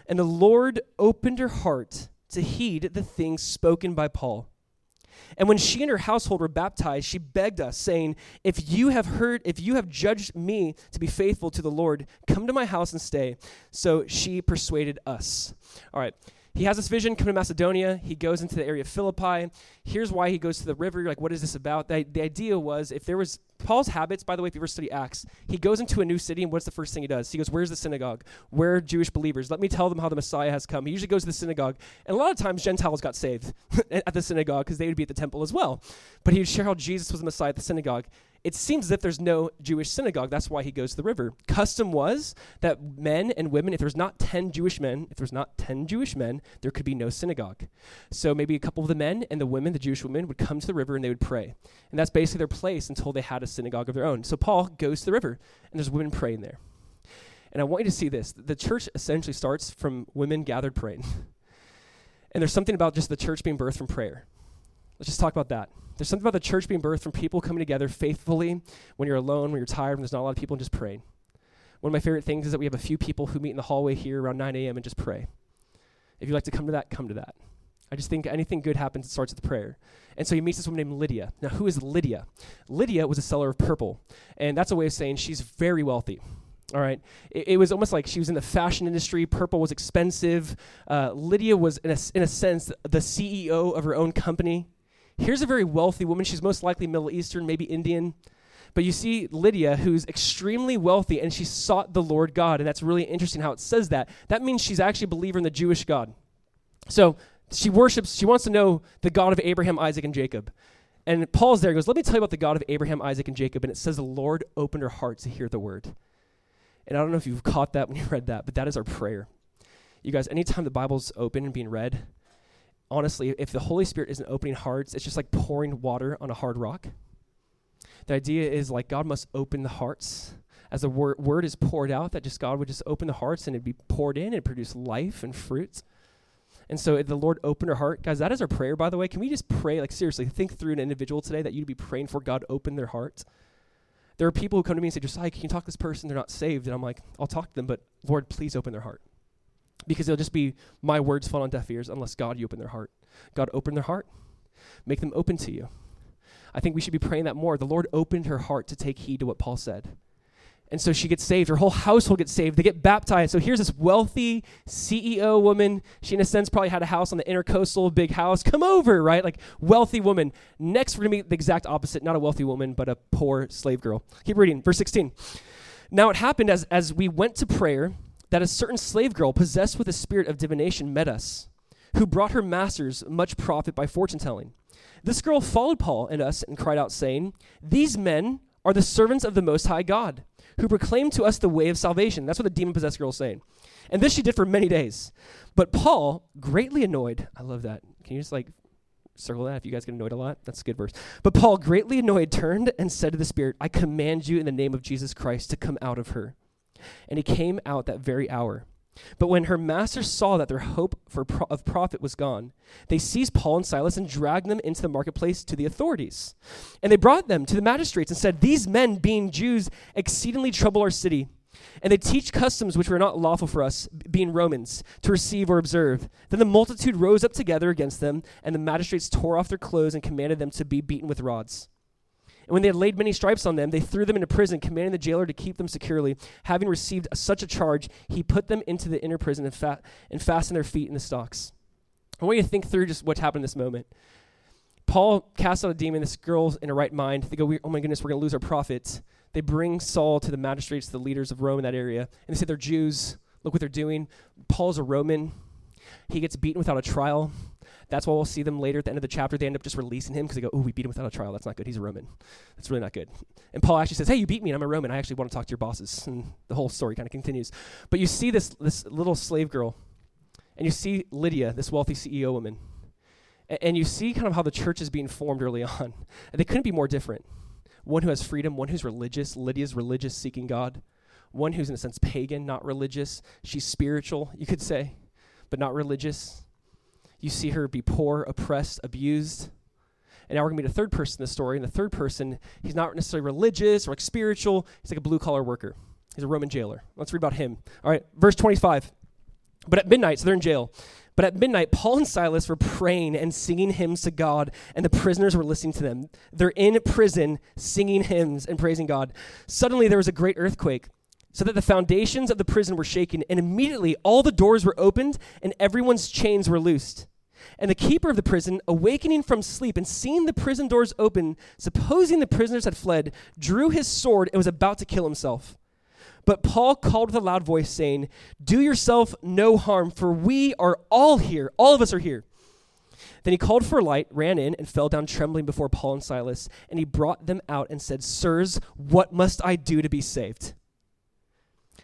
And the Lord opened her heart to heed the things spoken by Paul. And when she and her household were baptized, she begged us, saying, If you have heard, if you have judged me to be faithful to the Lord, come to my house and stay. So she persuaded us. All right he has this vision coming to Macedonia. He goes into the area of Philippi. Here's why he goes to the river. You're like, what is this about? The, the idea was if there was Paul's habits, by the way, if you ever study Acts, he goes into a new city, and what's the first thing he does? He goes, Where's the synagogue? Where are Jewish believers? Let me tell them how the Messiah has come. He usually goes to the synagogue, and a lot of times Gentiles got saved at the synagogue because they would be at the temple as well. But he would share how Jesus was the Messiah at the synagogue it seems as if there's no Jewish synagogue. That's why he goes to the river. Custom was that men and women, if there's not 10 Jewish men, if there's not 10 Jewish men, there could be no synagogue. So maybe a couple of the men and the women, the Jewish women, would come to the river and they would pray. And that's basically their place until they had a synagogue of their own. So Paul goes to the river and there's women praying there. And I want you to see this. The church essentially starts from women gathered praying. And there's something about just the church being birthed from prayer. Let's just talk about that. There's something about the church being birthed from people coming together faithfully when you're alone, when you're tired, when there's not a lot of people, and just praying. One of my favorite things is that we have a few people who meet in the hallway here around 9 a.m. and just pray. If you'd like to come to that, come to that. I just think anything good happens, it starts with prayer. And so he meets this woman named Lydia. Now, who is Lydia? Lydia was a seller of purple, and that's a way of saying she's very wealthy. All right. It, it, was almost like she was in the fashion industry. Purple was expensive. Uh, Lydia was, in a, in a sense, the CEO of her own company. Here's a very wealthy woman. She's most likely Middle Eastern, maybe Indian. But you see Lydia, who's extremely wealthy, and she sought the Lord God. And that's really interesting how it says that. That means she's actually a believer in the Jewish God. So she worships, she wants to know the God of Abraham, Isaac, and Jacob. And Paul's there, he goes, Let me tell you about the God of Abraham, Isaac, and Jacob. And it says the Lord opened her heart to hear the word. And I don't know if you've caught that when you read that, but that is our prayer. You guys, anytime the Bible's open and being read, honestly, if the Holy Spirit isn't opening hearts, it's just like pouring water on a hard rock. The idea is like God must open the hearts. As the wor- word is poured out, that just God would just open the hearts and it'd be poured in and produce life and fruit. And so the Lord opened our heart. Guys, that is our prayer, by the way. Can we just pray, like seriously, think through an individual today that you'd be praying for God open their heart? There are people who come to me and say, Josiah, can you talk to this person? They're not saved. And I'm like, I'll talk to them, but Lord, please open their heart. Because it'll just be my words fall on deaf ears unless God, you open their heart. God, open their heart. Make them open to you. I think we should be praying that more. The Lord opened her heart to take heed to what Paul said. And so she gets saved. Her whole household gets saved. They get baptized. So here's this wealthy CEO woman. She, in a sense, probably had a house on the intercoastal, big house. Come over, right? Like, wealthy woman. Next, we're going to meet the exact opposite. Not a wealthy woman, but a poor slave girl. Keep reading. Verse 16. Now it happened as, as we went to prayer that a certain slave girl possessed with a spirit of divination met us, who brought her masters much profit by fortune telling. This girl followed Paul and us and cried out, saying, These men are the servants of the Most High God who proclaimed to us the way of salvation. That's what the demon possessed girl is saying. And this she did for many days. But Paul, greatly annoyed, I love that. Can you just like circle that if you guys get annoyed a lot? That's a good verse. But Paul, greatly annoyed, turned and said to the Spirit, I command you in the name of Jesus Christ to come out of her. And he came out that very hour. But when her masters saw that their hope pro- of profit was gone, they seized Paul and Silas and dragged them into the marketplace to the authorities. And they brought them to the magistrates and said, These men, being Jews, exceedingly trouble our city. And they teach customs which were not lawful for us, being Romans, to receive or observe. Then the multitude rose up together against them, and the magistrates tore off their clothes and commanded them to be beaten with rods. And when they had laid many stripes on them, they threw them into prison, commanding the jailer to keep them securely. Having received such a charge, he put them into the inner prison and, fa- and fastened their feet in the stocks. I want you to think through just what happened in this moment. Paul casts out a demon. This girl's in her right mind. They go, "Oh my goodness, we're going to lose our profits." They bring Saul to the magistrates, the leaders of Rome in that area, and they say they're Jews. Look what they're doing. Paul's a Roman. He gets beaten without a trial. That's why we'll see them later at the end of the chapter. They end up just releasing him because they go, oh, we beat him without a trial. That's not good. He's a Roman. That's really not good. And Paul actually says, hey, you beat me and I'm a Roman. I actually want to talk to your bosses. And the whole story kind of continues. But you see this, this little slave girl, and you see Lydia, this wealthy CEO woman. And you see kind of how the church is being formed early on. And they couldn't be more different. One who has freedom, one who's religious. Lydia's religious, seeking God. One who's, in a sense, pagan, not religious. She's spiritual, you could say, but not religious. You see her be poor, oppressed, abused. And now we're going to meet a third person in the story. And the third person, he's not necessarily religious or like spiritual. He's like a blue collar worker. He's a Roman jailer. Let's read about him. All right, verse 25. But at midnight, so they're in jail. But at midnight, Paul and Silas were praying and singing hymns to God, and the prisoners were listening to them. They're in prison singing hymns and praising God. Suddenly, there was a great earthquake so that the foundations of the prison were shaken, and immediately all the doors were opened and everyone's chains were loosed. And the keeper of the prison, awakening from sleep and seeing the prison doors open, supposing the prisoners had fled, drew his sword and was about to kill himself. But Paul called with a loud voice, saying, Do yourself no harm, for we are all here. All of us are here. Then he called for light, ran in, and fell down trembling before Paul and Silas. And he brought them out and said, Sirs, what must I do to be saved?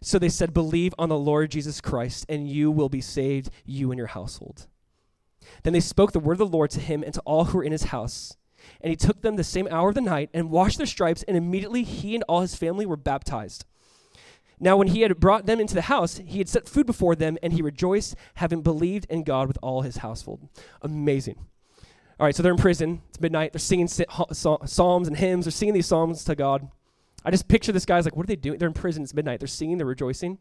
So they said, Believe on the Lord Jesus Christ, and you will be saved, you and your household. Then they spoke the word of the Lord to him and to all who were in his house. And he took them the same hour of the night and washed their stripes, and immediately he and all his family were baptized. Now, when he had brought them into the house, he had set food before them, and he rejoiced, having believed in God with all his household. Amazing. All right, so they're in prison. It's midnight. They're singing psalms and hymns. They're singing these psalms to God. I just picture this guy's like, what are they doing? They're in prison. It's midnight. They're singing. They're rejoicing.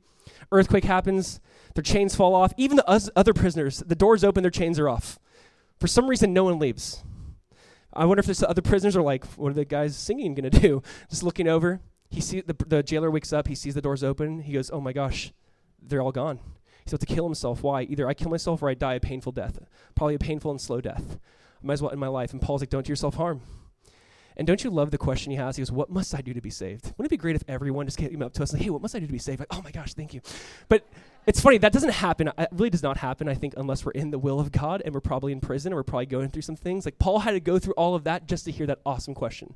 Earthquake happens. Their chains fall off. Even the other prisoners, the doors open, their chains are off. For some reason, no one leaves. I wonder if the other prisoners are like, what are the guys singing going to do? Just looking over. He sees the, the jailer wakes up. He sees the doors open. He goes, oh my gosh, they're all gone. He's about to kill himself. Why? Either I kill myself or I die a painful death. Probably a painful and slow death. I might as well end my life. And Paul's like, don't do yourself harm. And don't you love the question he has? He goes, What must I do to be saved? Wouldn't it be great if everyone just came up to us and, Hey, what must I do to be saved? Like, oh my gosh, thank you. But it's funny, that doesn't happen. It really does not happen, I think, unless we're in the will of God and we're probably in prison or we're probably going through some things. Like, Paul had to go through all of that just to hear that awesome question.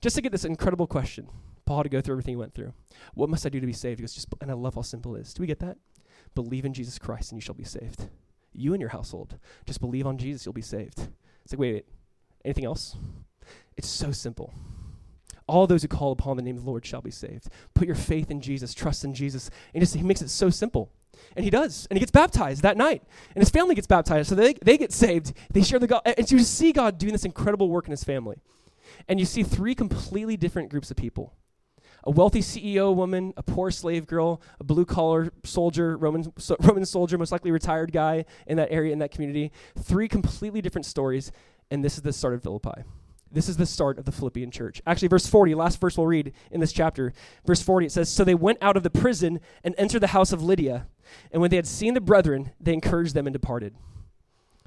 Just to get this incredible question. Paul had to go through everything he went through. What must I do to be saved? He goes, just, and I love how simple it is. Do we get that? Believe in Jesus Christ and you shall be saved. You and your household. Just believe on Jesus, you'll be saved. It's like, wait, wait, anything else? It's so simple. All those who call upon the name of the Lord shall be saved. Put your faith in Jesus, trust in Jesus. And just, he makes it so simple. And he does. And he gets baptized that night. And his family gets baptized. So they, they get saved. They share the God. And you see God doing this incredible work in his family. And you see three completely different groups of people a wealthy CEO woman, a poor slave girl, a blue collar soldier, Roman, so, Roman soldier, most likely retired guy in that area, in that community. Three completely different stories. And this is the start of Philippi. This is the start of the Philippian church. Actually, verse 40, last verse we'll read in this chapter. Verse 40, it says So they went out of the prison and entered the house of Lydia. And when they had seen the brethren, they encouraged them and departed.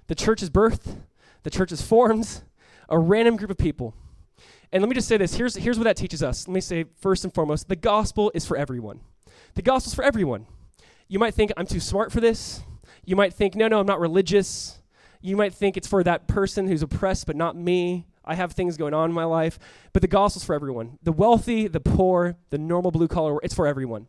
The church is birthed, the church is formed, a random group of people. And let me just say this here's, here's what that teaches us. Let me say, first and foremost, the gospel is for everyone. The gospel is for everyone. You might think, I'm too smart for this. You might think, no, no, I'm not religious. You might think it's for that person who's oppressed, but not me. I have things going on in my life, but the gospel's for everyone. The wealthy, the poor, the normal blue collar, it's for everyone.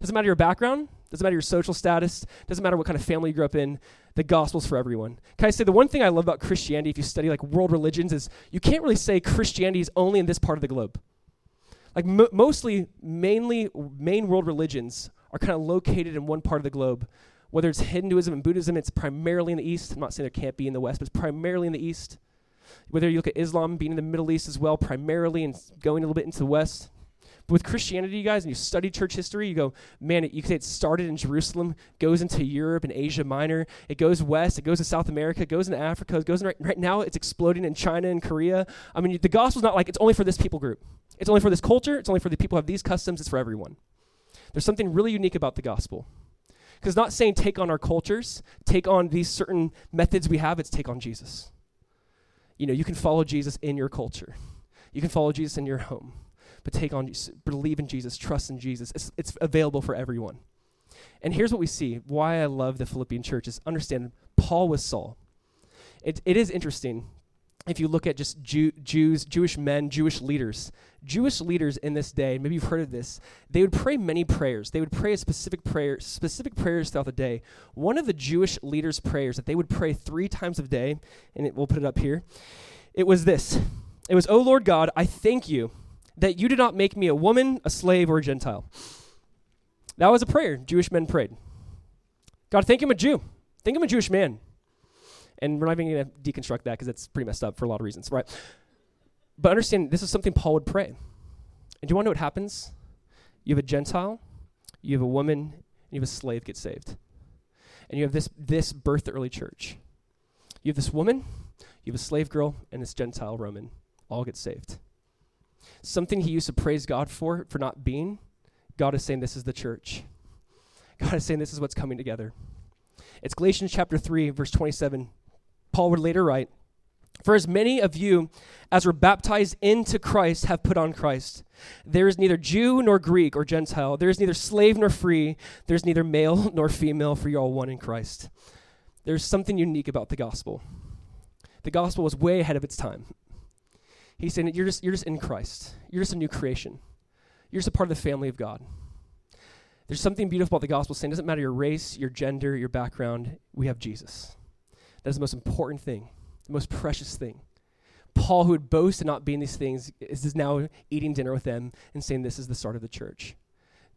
Doesn't matter your background, doesn't matter your social status, doesn't matter what kind of family you grew up in. The gospel's for everyone. Can I say the one thing I love about Christianity, if you study like world religions, is you can't really say Christianity is only in this part of the globe. Like mo- mostly, mainly, main world religions are kind of located in one part of the globe. Whether it's Hinduism and Buddhism, it's primarily in the East. I'm not saying there can't be in the West, but it's primarily in the East. Whether you look at Islam being in the Middle East as well, primarily, and going a little bit into the West. But with Christianity, you guys, and you study church history, you go, man, it, you could say it started in Jerusalem, goes into Europe and Asia Minor, it goes west, it goes to South America, it goes into Africa, it goes in right, right now, it's exploding in China and Korea. I mean, the gospel's not like it's only for this people group. It's only for this culture, it's only for the people who have these customs, it's for everyone. There's something really unique about the gospel. Because not saying take on our cultures, take on these certain methods we have, it's take on Jesus you know, you can follow Jesus in your culture. You can follow Jesus in your home. But take on, believe in Jesus, trust in Jesus. It's, it's available for everyone. And here's what we see why I love the Philippian church is understand Paul was Saul. It, it is interesting if you look at just Jew, Jews, Jewish men, Jewish leaders, Jewish leaders in this day, maybe you've heard of this, they would pray many prayers. They would pray specific prayer, specific prayers throughout the day. One of the Jewish leaders' prayers that they would pray three times a day, and it, we'll put it up here, it was this. It was, O Lord God, I thank you that you did not make me a woman, a slave, or a Gentile. That was a prayer Jewish men prayed. God, thank him a Jew. Think him a Jewish man. And we're not even going to deconstruct that because it's pretty messed up for a lot of reasons, right? But understand, this is something Paul would pray. And do you want to know what happens? You have a Gentile, you have a woman, and you have a slave get saved. And you have this, this birth early church. You have this woman, you have a slave girl, and this Gentile Roman all get saved. Something he used to praise God for, for not being, God is saying this is the church. God is saying this is what's coming together. It's Galatians chapter 3, verse 27 Paul would later write, For as many of you as were baptized into Christ have put on Christ. There is neither Jew nor Greek or Gentile. There is neither slave nor free. There is neither male nor female, for you are all one in Christ. There's something unique about the gospel. The gospel was way ahead of its time. He's saying you're just, you're just in Christ. You're just a new creation. You're just a part of the family of God. There's something beautiful about the gospel saying it doesn't matter your race, your gender, your background, we have Jesus. That is the most important thing, the most precious thing. Paul, who would boast in not being these things, is now eating dinner with them and saying, This is the start of the church.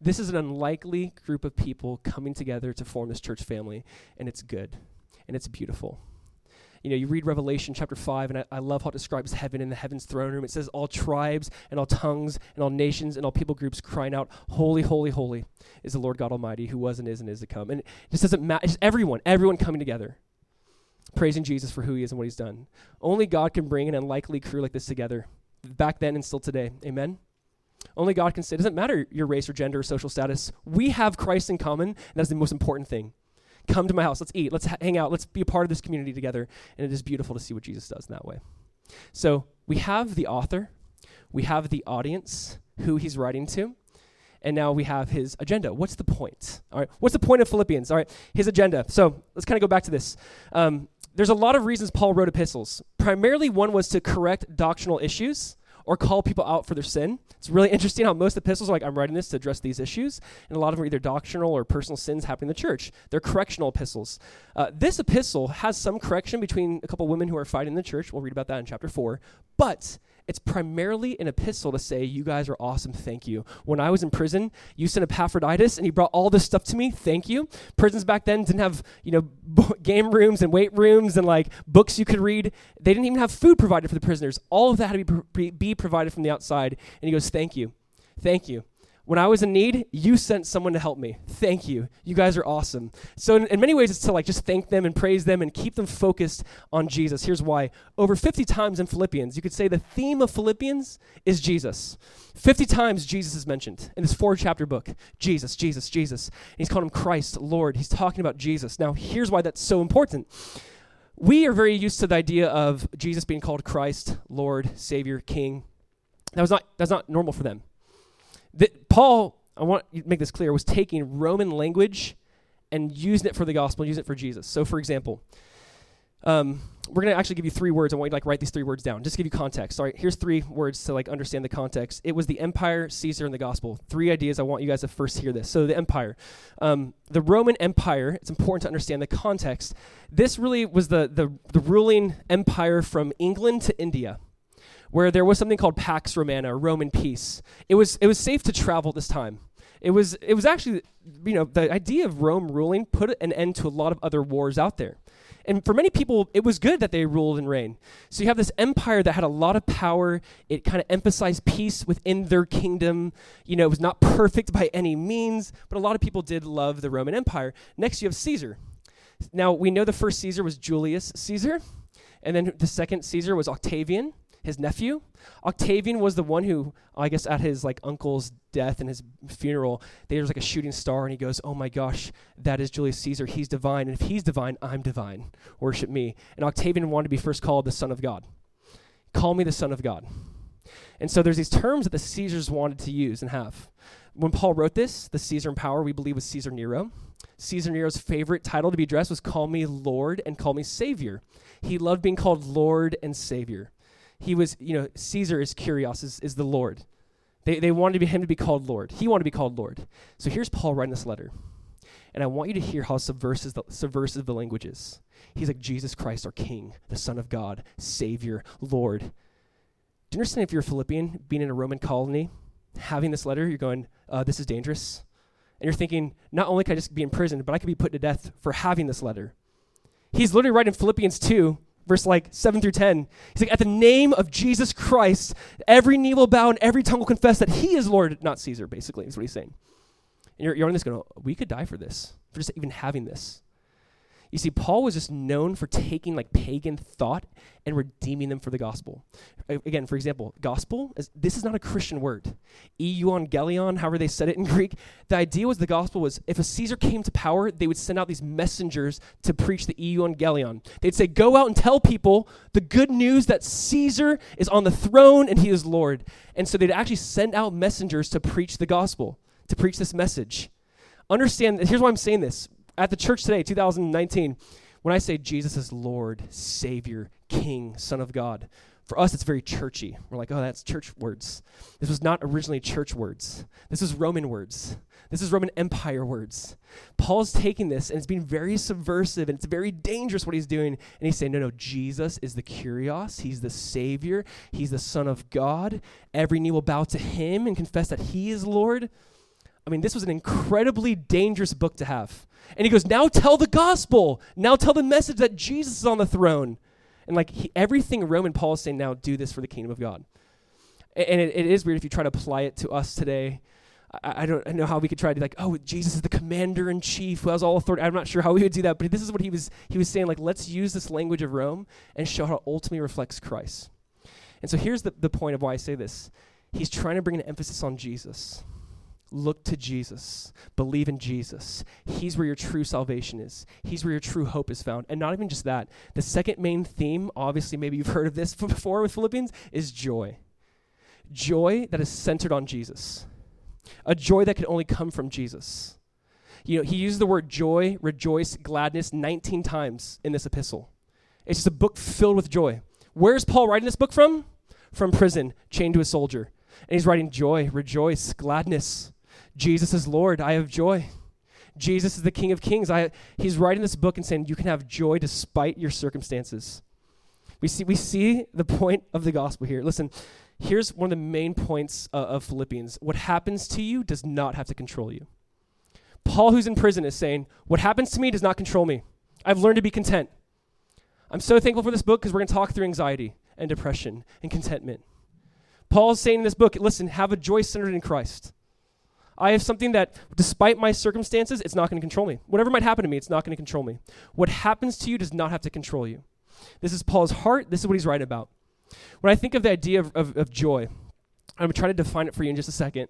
This is an unlikely group of people coming together to form this church family, and it's good and it's beautiful. You know, you read Revelation chapter 5, and I, I, love how it describes heaven and the heaven's throne room. It says, All tribes and all tongues and all nations and all people groups crying out, Holy, holy, holy is the Lord God Almighty, who was and is and is to come. And it just doesn't matter. It's everyone, everyone coming together, praising Jesus for who he is and what he's done. Only God can bring an unlikely crew like this together, back then and still today. Amen? Only God can say, it doesn't matter your race or gender or social status. We have Christ in common, and that's the most important thing. Come to my house, let's eat, let's ha- hang out, let's be a part of this community together. And it is beautiful to see what Jesus does in that way. So we have the author, we have the audience who he's writing to, and now we have his agenda. What's the point? All right, what's the point of Philippians? All right, his agenda. So let's kind of go back to this. Um, there's a lot of reasons Paul wrote epistles. Primarily, one was to correct doctrinal issues or call people out for their sin. It's really interesting how most epistles are like, I'm writing this to address these issues. And a lot of them are either doctrinal or personal sins happening in the church. They're correctional epistles. Uh, this epistle has some correction between a couple women who are fighting in the church. We'll read about that in chapter 4. But it's primarily an epistle to say, You guys are awesome, thank you. When I was in prison, you sent Epaphroditus and he brought all this stuff to me, thank you. Prisons back then didn't have, you know, game rooms and weight rooms and like books you could read. They didn't even have food provided for the prisoners. All of that had to be, be provided from the outside. And he goes, Thank you, thank you. When I was in need, you sent someone to help me. Thank you. You guys are awesome. So in, in, many ways, it's to like just thank them and praise them and keep them focused on Jesus. Here's why. Over 50 times in Philippians, you could say the theme of Philippians is Jesus. 50 times Jesus is mentioned in this four chapter book. Jesus, Jesus, Jesus. And he's called him Christ, Lord. He's talking about Jesus. Now, here's why that's so important. We are very used to the idea of Jesus being called Christ, Lord, Savior, King. That was not that's not normal for them that Paul, I want to make this clear, was taking Roman language and using it for the gospel, using it for Jesus. So, for example, um, we're going to actually give you three words. I want you to like write these three words down. Just give you context. All right, here's three words to like understand the context. It was the empire, Caesar, and the gospel. Three ideas. I want you guys to first hear this. So the empire, um, the Roman Empire. It's important to understand the context. This really was the the, the ruling empire from England to India where there was something called Pax Romana, Roman peace. It was it was safe to travel this time. It was it was actually you know the idea of Rome ruling put an end to a lot of other wars out there. And for many people, it was good that they ruled and reigned. So you have this empire that had a lot of power. It kind of emphasized peace within their kingdom. You know, it was not perfect by any means, but a lot of people did love the Roman Empire. Next, you have Caesar. Now, we know the first Caesar was Julius Caesar, and then the second Caesar was Octavian his nephew. Octavian was the one who, I guess, at his like uncle's death and his funeral, there was like a shooting star, and he goes, "Oh my gosh, that is Julius Caesar. He's divine, and if he's divine, I'm divine. Worship me." And Octavian wanted to be first called the Son of God. Call me the Son of God. And so there's these terms that the Caesars wanted to use and have. When Paul wrote this, the Caesar in power, we believe was Caesar Nero. Caesar Nero's favorite title to be addressed was "Call me Lord" and "Call me Savior." He loved being called Lord and Savior he was, you know, Caesar is Kyrios, is, is the Lord. They, they wanted him to be called Lord. He wanted to be called Lord. So here's Paul writing this letter. And I want you to hear how subversive the, subversive the language is. He's like, Jesus Christ, our King, the Son of God, Savior, Lord. Do you understand if you're a Philippian, being in a Roman colony, having this letter, you're going, uh, this is dangerous? And you're thinking, not only can I just be in prison, but I could be put to death for having this letter. He's literally writing Philippians 2, verse like 7 through 10. He's like, At the name of Jesus Christ, every knee will bow and every tongue will confess that he is Lord, not Caesar, basically, is what he's saying. And you're, you're on this going, we could die for this, for just even having this. You see, Paul was just known for taking like pagan thought and redeeming them for the gospel. Again, for example, gospel, is, this is not a Christian word. Euangelion, however they said it in Greek, the idea was the gospel was if a Caesar came to power, they would send out these messengers to preach the Euangelion. They'd say, go out and tell people the good news that Caesar is on the throne and he is Lord. And so they'd actually send out messengers to preach the gospel, to preach this message. Understand, here's why I'm saying this at the church today, 2019, when I say Jesus is Lord, Savior, King, Son of God, for us it's very churchy. We're like, oh, that's church words. This was not originally church words. This is Roman words. This is Roman Empire words. Paul's taking this and it's being very subversive and it's very dangerous what he's doing. And he's saying, no, no, Jesus is the Kyrios. He's the Savior. He's the Son of God. Every knee will bow to him and confess that he is Lord I mean, this was an incredibly dangerous book to have. And he goes, Now tell the gospel. Now tell the message that Jesus is on the throne. And like he, everything Roman Paul is saying now, do this for the kingdom of God. And, and it, it is weird if you try to apply it to us today. I, I don't know how we could try to like, oh, Jesus is the commander in chief who has all authority. I'm not sure how we would do that, but this is what he was he was saying. Like, let's use this language of Rome and show how it ultimately reflects Christ. And so here's the, the point of why I say this. He's trying to bring an emphasis on Jesus. Look to Jesus. Believe in Jesus. He's where your true salvation is. He's where your true hope is found. And not even just that. The second main theme, obviously, maybe you've heard of this before with Philippians, is joy. Joy that is centered on Jesus. A joy that can only come from Jesus. You know, he uses the word joy, rejoice, gladness 19 times in this epistle. It's just a book filled with joy. Where's Paul writing this book from? From prison, chained to a soldier. And he's writing joy, rejoice, gladness. Jesus is Lord. I have joy. Jesus is the King of Kings. I, he's writing this book and saying you can have joy despite your circumstances. We see, we see the point of the gospel here. Listen, here's one of the main points uh, of Philippians what happens to you does not have to control you. Paul, who's in prison, is saying, What happens to me does not control me. I've learned to be content. I'm so thankful for this book because we're going to talk through anxiety and depression and contentment. Paul's saying in this book, listen, have a joy centered in Christ. I have something that, despite my circumstances, it's not going to control me. Whatever might happen to me, it's not going to control me. What happens to you does not have to control you. This is Paul's heart. This is what he's writing about. When I think of the idea of, of, of joy, I'm going to try to define it for you in just a second.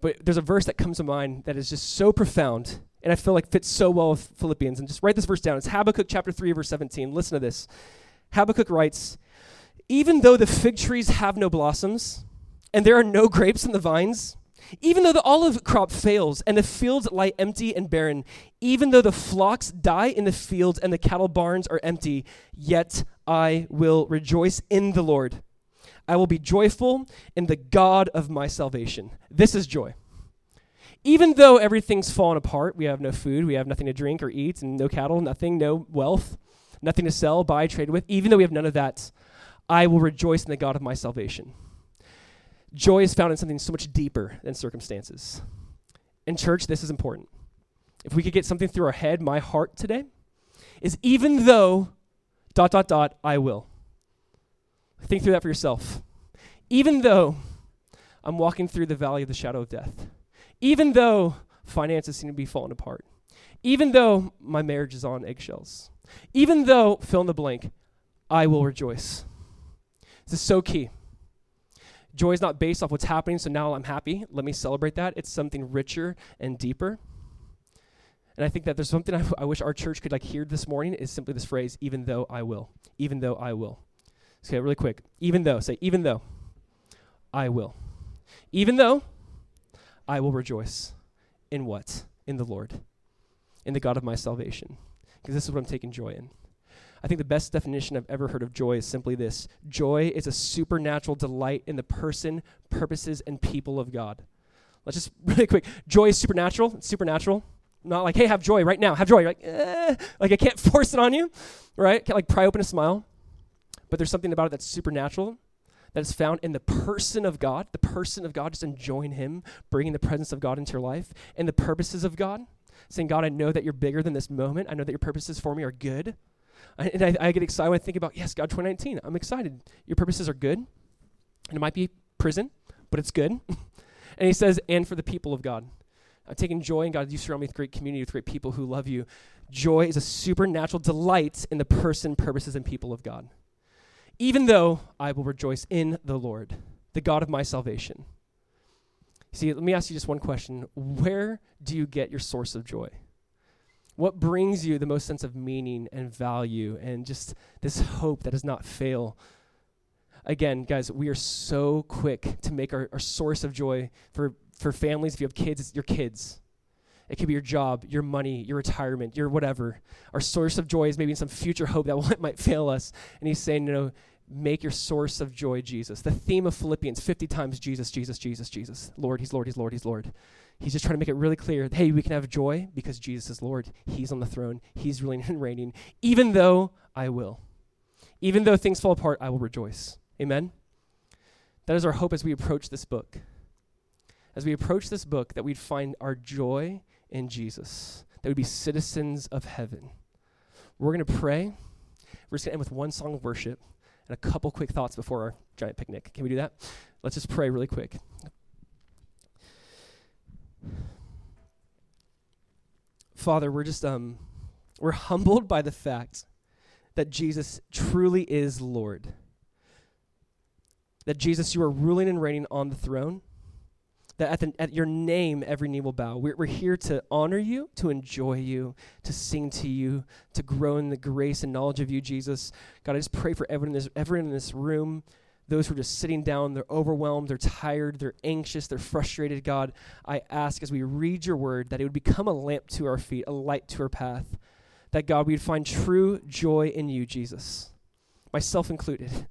But there's a verse that comes to mind that is just so profound and I feel like fits so well with Philippians. And just write this verse down. It's Habakkuk chapter 3, verse 17. Listen to this. Habakkuk writes, Even though the fig trees have no blossoms, and there are no grapes in the vines, even though the olive crop fails and the fields lie empty and barren, even though the flocks die in the fields and the cattle barns are empty, yet I will rejoice in the Lord. I will be joyful in the God of my salvation. This is joy. Even though everything's fallen apart, we have no food, we have nothing to drink or eat, and no cattle, nothing, no wealth, nothing to sell, buy, trade with, even though we have none of that, I will rejoice in the God of my salvation. Joy is found in something so much deeper than circumstances. In church, this is important. If we could get something through our head, my heart today is even though dot dot dot I will. Think through that for yourself. Even though I'm walking through the valley of the shadow of death, even though finances seem to be falling apart, even though my marriage is on eggshells, even though fill in the blank, I will rejoice. This is so key. Joy is not based off what's happening, so now I'm happy. Let me celebrate that. It's something richer and deeper. And I think that there's something I, wish our church could like hear this morning is simply this phrase, even though I will. Even though I will. Okay, really quick. Even though, say, even though I will. Even though I will rejoice. In what? In the Lord. In the God of my salvation. Because this is what I'm taking joy in. I think the best definition I've ever heard of joy is simply this joy is a supernatural delight in the person, purposes, and people of God. Let's just really quick. Joy is supernatural. It's supernatural. Not like, hey, have joy right now. Have joy. You're like, eh. like I can't force it on you, right? Can't like pry open a smile. But there's something about it that's supernatural, that is found in the person of God, the person of God, just enjoying Him, bringing the presence of God into your life, and the purposes of God, saying, God, I know that you're bigger than this moment. I know that your purposes for me are good. And I, I get excited when I think about, yes, God, 2019. I'm excited. Your purposes are good. And it might be prison, but it's good. and He says, and for the people of God. I'm taking joy in God. You surround me with great community, with great people who love you. Joy is a supernatural delight in the person, purposes, and people of God even though I will rejoice in the Lord, the God of my salvation. See, let me ask you just one question. Where do you get your source of joy? What brings you the most sense of meaning and value and just this hope that does not fail? Again, guys, we are so quick to make our, our source of joy for, for families. If you have kids, it's your kids. It could be your job, your money, your retirement, your whatever. Our source of joy is maybe some future hope that might fail us. And he's saying, you know, make your source of joy Jesus. The theme of Philippians 50 times Jesus, Jesus, Jesus, Jesus. Lord, he's Lord, he's Lord, he's Lord. He's just trying to make it really clear hey, we can have joy because Jesus is Lord. He's on the throne, he's ruling and reigning. Even though I will, even though things fall apart, I will rejoice. Amen? That is our hope as we approach this book. as we approach this book, that we'd find our joy in Jesus, that we'd be citizens of heaven. We're going to pray. We're just going to end with one song of worship and a couple quick thoughts before our giant picnic. Can we do that? Let's just pray really quick. Father, we're just um we're humbled by the fact that Jesus truly is Lord. That Jesus, you are ruling and reigning on the throne. That at, the, at your name, every knee will bow. We're, we're here to honor you, to enjoy you, to sing to you, to grow in the grace and knowledge of you, Jesus. God, I just pray for everyone in this, everyone in this room those who are just sitting down, they're overwhelmed, they're tired, they're anxious, they're frustrated, God, I ask as we read your word that it would become a lamp to our feet, a light to our path. That, God, we'd find true joy in you, Jesus, myself included.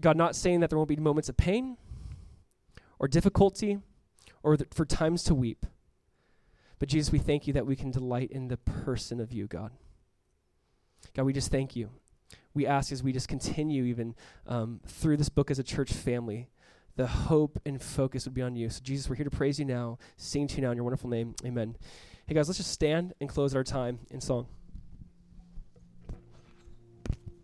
God, not saying that there won't be moments of pain or difficulty or th- for times to weep. But, Jesus, we thank you that we can delight in the person of you, God. God, we just thank you we ask as we just continue even um, through this book as a church family, the hope and focus would be on you. So, Jesus, we're here to praise you now, sing to you now in your wonderful name. Amen. Hey, guys, let's just stand and close our time in song.